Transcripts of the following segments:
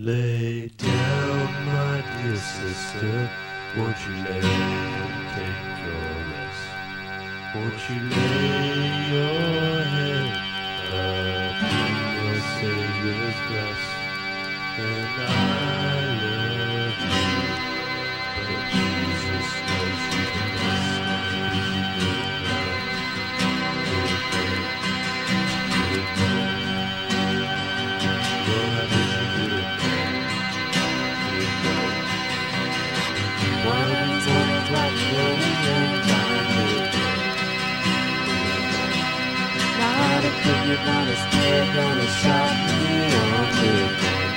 Lay down, my dear sister. Won't you lay and take your rest? Won't you lay your head upon your Savior's breast? And I Not a cricket, not a spear, gonna me on. Did that.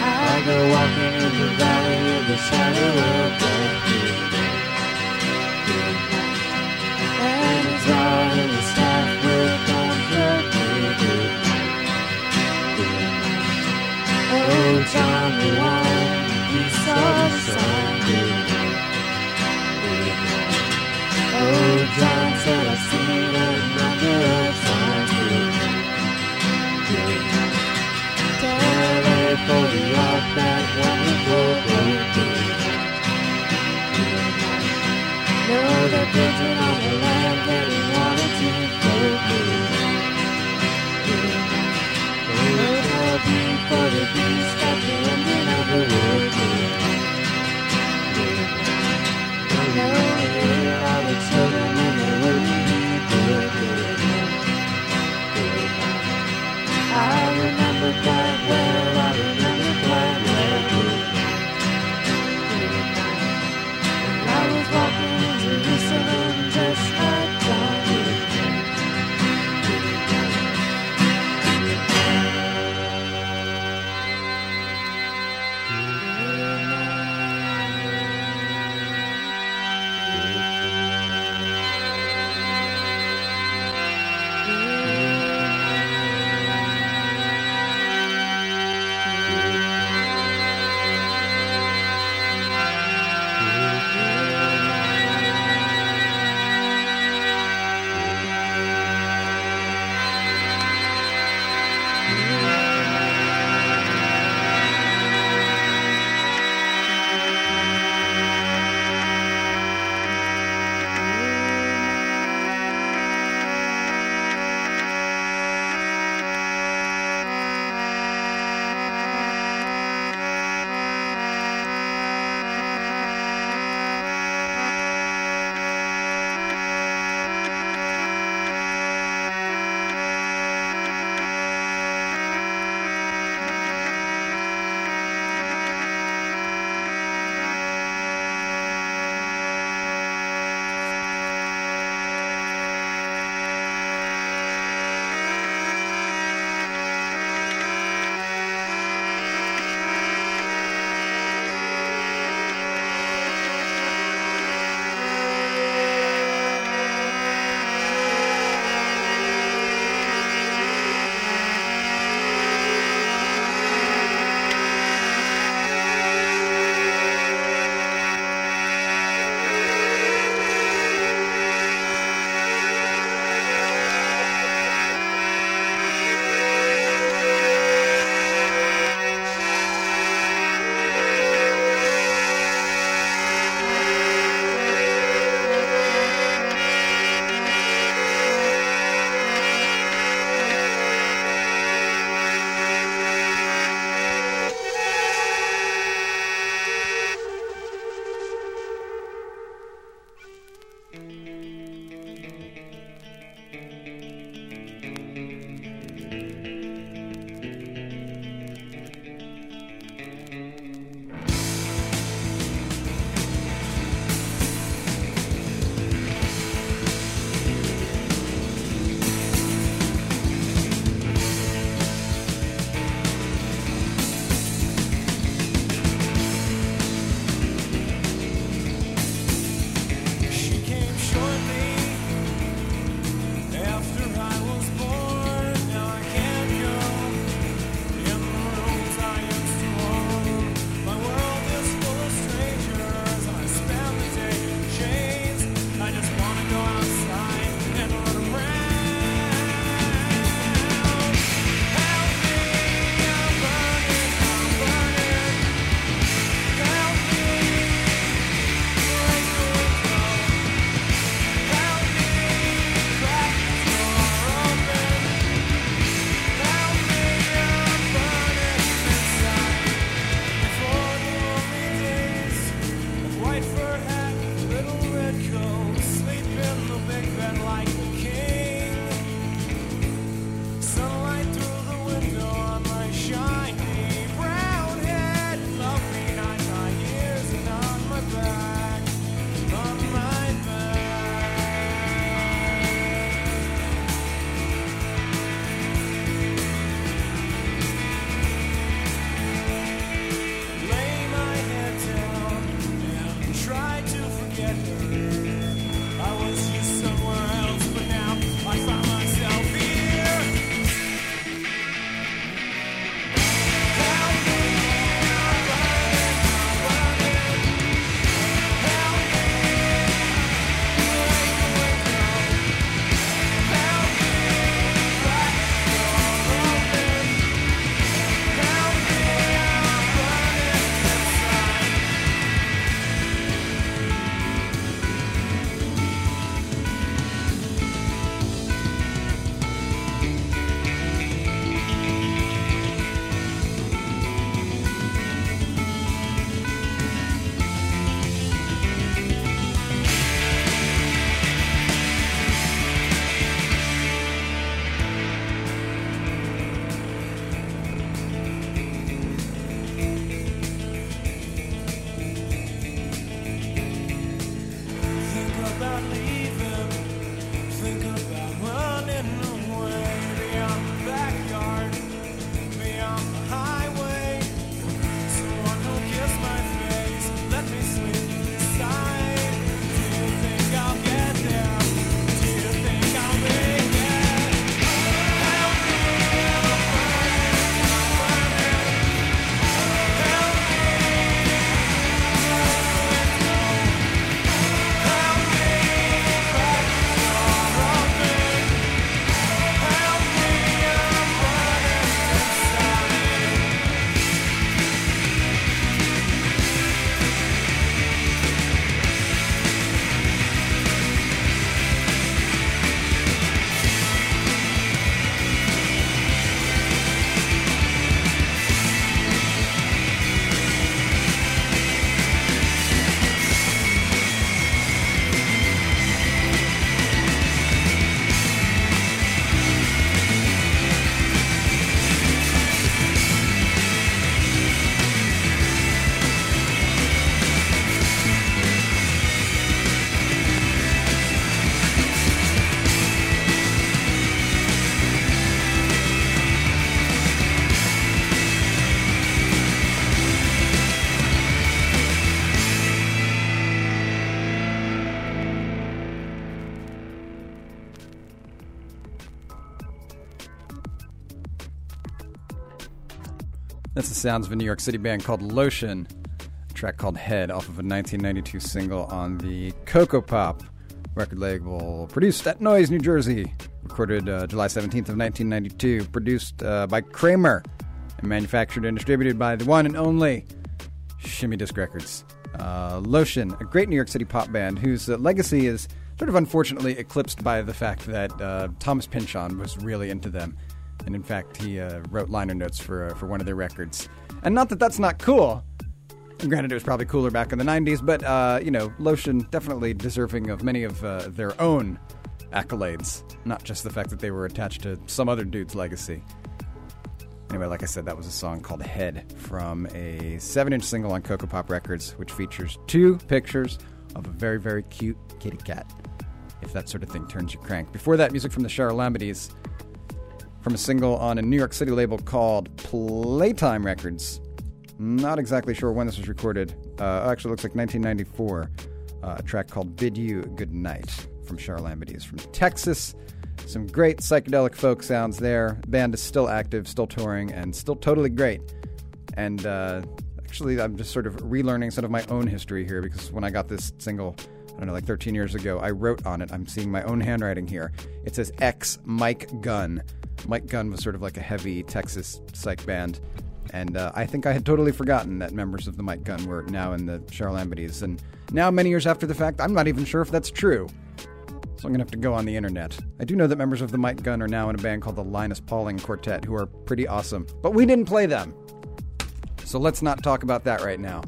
I go walking in the valley of the shadow of death. That. Did. And comfort oh, me. Did that. Did that. Oh, John the the. Did that. Oh, John said I've seen for the ark that wonderful. Know that building on the land to the beast at the ending of the world. Sounds of a New York City band called Lotion, track called Head off of a 1992 single on the Kokopop record label, produced at Noise, New Jersey. Recorded uh, July 17th of 1992, produced uh, by Kramer, and manufactured and distributed by the one and only Shimmy Disc Records. Uh, Lotion, a great New York City pop band whose uh, legacy is sort of unfortunately eclipsed by the fact that uh, Thomas Pynchon was really into them. And in fact, he uh, wrote liner notes for, uh, for one of their records. And not that that's not cool. Granted, it was probably cooler back in the 90s, but, uh, you know, Lotion definitely deserving of many of uh, their own accolades, not just the fact that they were attached to some other dude's legacy. Anyway, like I said, that was a song called Head from a 7 inch single on Kokopop Records, which features two pictures of a very, very cute kitty cat, if that sort of thing turns you crank. Before that, music from the Charalambides from a single on a New York City label called Playtime Records. Not exactly sure when this was recorded. Uh, actually, looks like 1994. Uh, a track called Bid You Good Night from Charalambides from Texas. Some great psychedelic folk sounds there. Band is still active, still touring, and still totally great. And uh, actually, I'm just sort of relearning some of my own history here because when I got this single, I don't know, like 13 years ago, I wrote on it. I'm seeing my own handwriting here. It says X Mike Gunn. Mike Gunn was sort of like a heavy Texas psych band. And uh, I think I had totally forgotten that members of the Mike Gunn were now in the Charalambides. And now, many years after the fact, I'm not even sure if that's true. So I'm going to have to go on the internet. I do know that members of the Mike Gunn are now in a band called the Linus Pauling Quartet, who are pretty awesome. But we didn't play them. So let's not talk about that right now.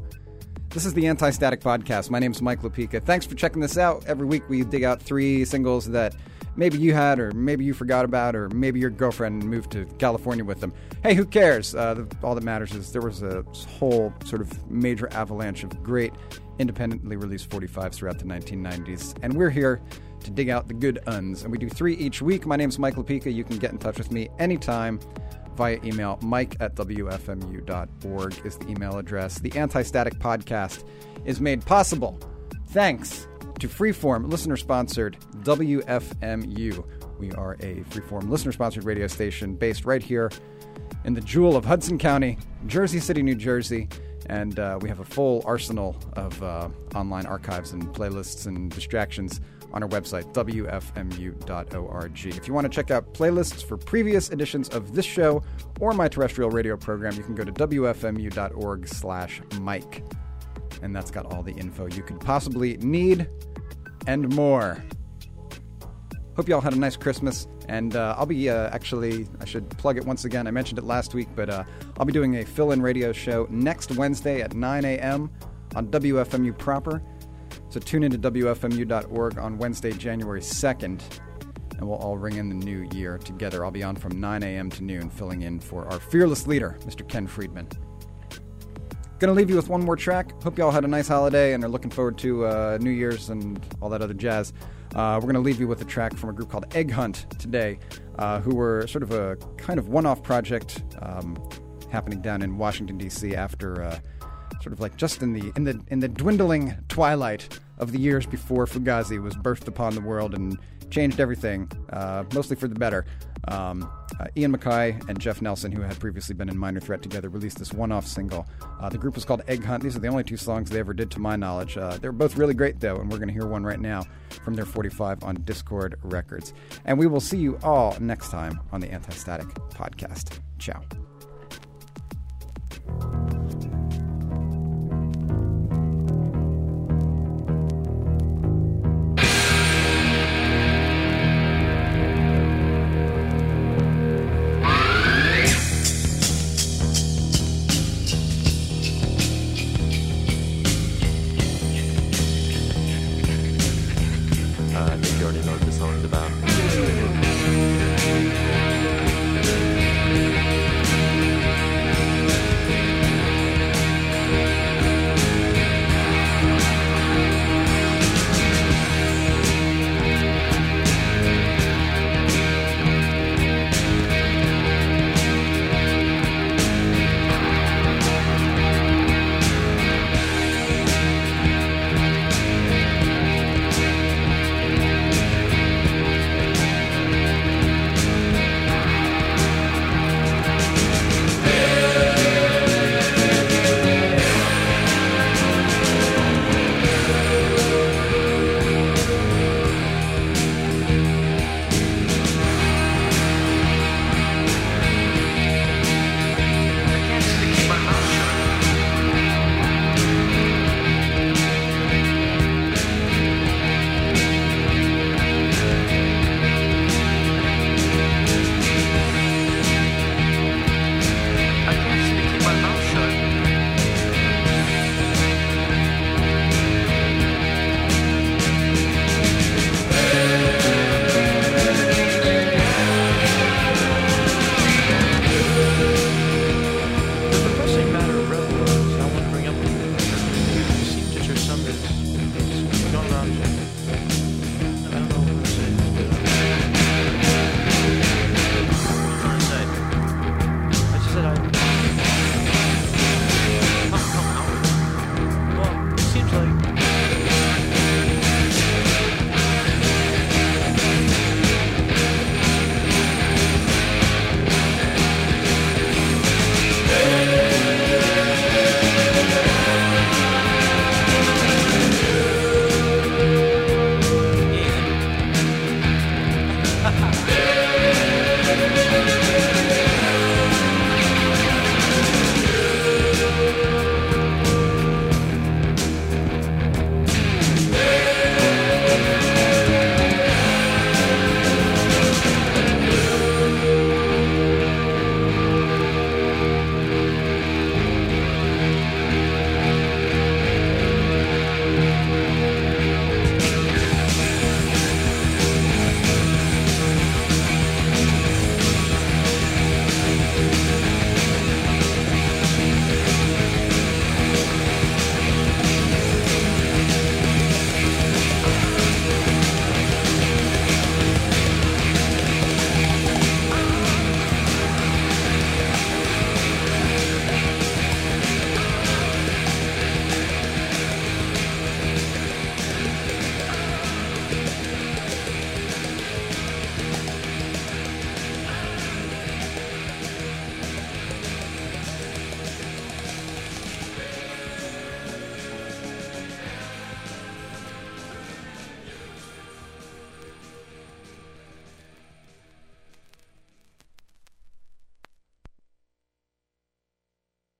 This is the Anti Static Podcast. My name is Mike Lupica. Thanks for checking this out. Every week we dig out three singles that maybe you had, or maybe you forgot about, or maybe your girlfriend moved to California with them. Hey, who cares? Uh, all that matters is there was a whole sort of major avalanche of great independently released 45s throughout the 1990s, and we're here to dig out the good uns. And we do three each week. My name is Mike Lupica. You can get in touch with me anytime via email. Mike at WFMU.org is the email address. The Anti Static Podcast is made possible thanks to Freeform, listener sponsored WFMU. We are a Freeform listener sponsored radio station based right here in the jewel of Hudson County, Jersey City, New Jersey. And uh, we have a full arsenal of uh, online archives and playlists and distractions on our website, WFMU.org. If you want to check out playlists for previous editions of this show or my terrestrial radio program, you can go to WFMU.org slash Mike. And that's got all the info you could possibly need and more. Hope you all had a nice Christmas. And uh, I'll be uh, actually, I should plug it once again. I mentioned it last week, but uh, I'll be doing a fill in radio show next Wednesday at 9 a.m. on WFMU proper. So tune into WFMU.org on Wednesday, January 2nd, and we'll all ring in the new year together. I'll be on from 9 a.m. to noon, filling in for our fearless leader, Mr. Ken Freedman. Gonna leave you with one more track. Hope you all had a nice holiday and are looking forward to uh, New Year's and all that other jazz. Uh, we're gonna leave you with a track from a group called Egg Hunt today, uh, who were sort of a kind of one-off project um, happening down in Washington D.C. after uh, sort of like just in the in the in the dwindling twilight of the years before Fugazi was birthed upon the world and changed everything, uh, mostly for the better. Um, uh, Ian MacKaye and Jeff Nelson, who had previously been in Minor Threat together, released this one off single. Uh, the group was called Egg Hunt. These are the only two songs they ever did, to my knowledge. Uh, they're both really great, though, and we're going to hear one right now from their 45 on Dischord Records. And we will see you all next time on the Anti Static Podcast. Ciao.